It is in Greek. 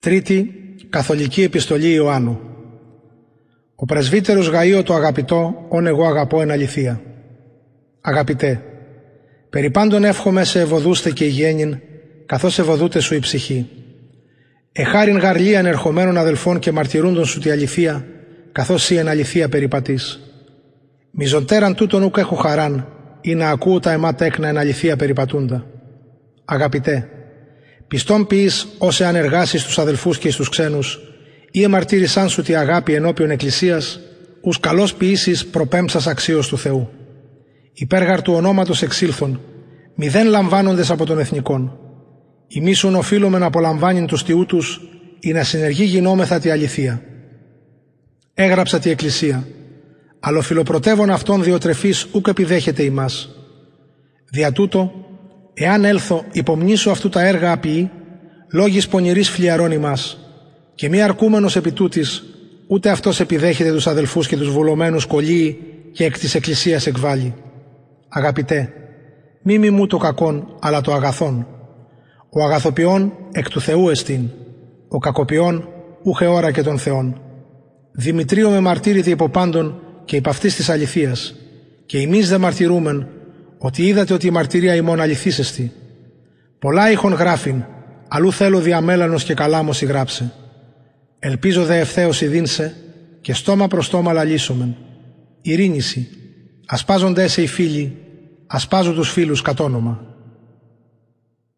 Τρίτη Καθολική Επιστολή Ιωάννου Ο πρεσβύτερος Γαΐο το αγαπητό, όν εγώ αγαπώ εν αληθεία. Αγαπητέ, περί πάντων εύχομαι σε ευωδούστε και γέννην, καθώς ευωδούτε σου η ψυχή. Εχάριν γαρλίαν ερχομένων αδελφών και μαρτυρούντων σου τη αληθεία, καθώς η εν αληθεία περιπατείς. Μιζοντέραν τούτον ούκ έχω χαράν, ή να ακούω τα εμά τέκνα εν αληθεία περιπατούντα. Αγαπητέ, Πιστόν ποιείς όσε αν εργάσεις τους αδελφούς και στους ξένους ή εμαρτύρησάν σου τη αγάπη ενώπιον εκκλησίας ους καλός ποιήσεις προπέμψας αξίως του Θεού. Υπέργαρ του ονόματος εξήλθον, μηδέν λαμβάνοντες από τον εθνικών. Ημίσουν οφείλουμε να απολαμβάνειν τους τιού τους ή να συνεργεί γινόμεθα τη αληθεία. Έγραψα τη εκκλησία, αλλά ο φιλοπρωτεύων αυτών διοτρεφής ούκ επιδέχεται ημάς. Δια τούτο, Εάν έλθω υπομνήσω αυτού τα έργα απειή, λόγης πονηρής φλιαρών ημάς, και μη αρκούμενος επί τούτης, ούτε αυτός επιδέχεται τους αδελφούς και τους βουλωμένους κολλεί και εκ της εκκλησίας εκβάλλει. Αγαπητέ, μη μη μου το κακόν, αλλά το αγαθόν. Ο αγαθοποιών εκ του Θεού εστίν, ο κακοποιών ούχε ώρα και των Θεών. Δημητρίο με μαρτύρητη υπό πάντων και υπ' αυτής της αληθείας, και εμείς δε μαρτυρούμεν ότι είδατε ότι η μαρτυρία ημών αληθίσεστη. Πολλά ήχον γράφειν, αλλού θέλω διαμέλανος και καλάμος γράψε. Ελπίζω δε ευθέως ειδίνσε και στόμα προς στόμα λαλήσομεν. Ειρήνηση, ασπάζονται σε οι φίλοι, ασπάζω τους φίλους κατ' όνομα.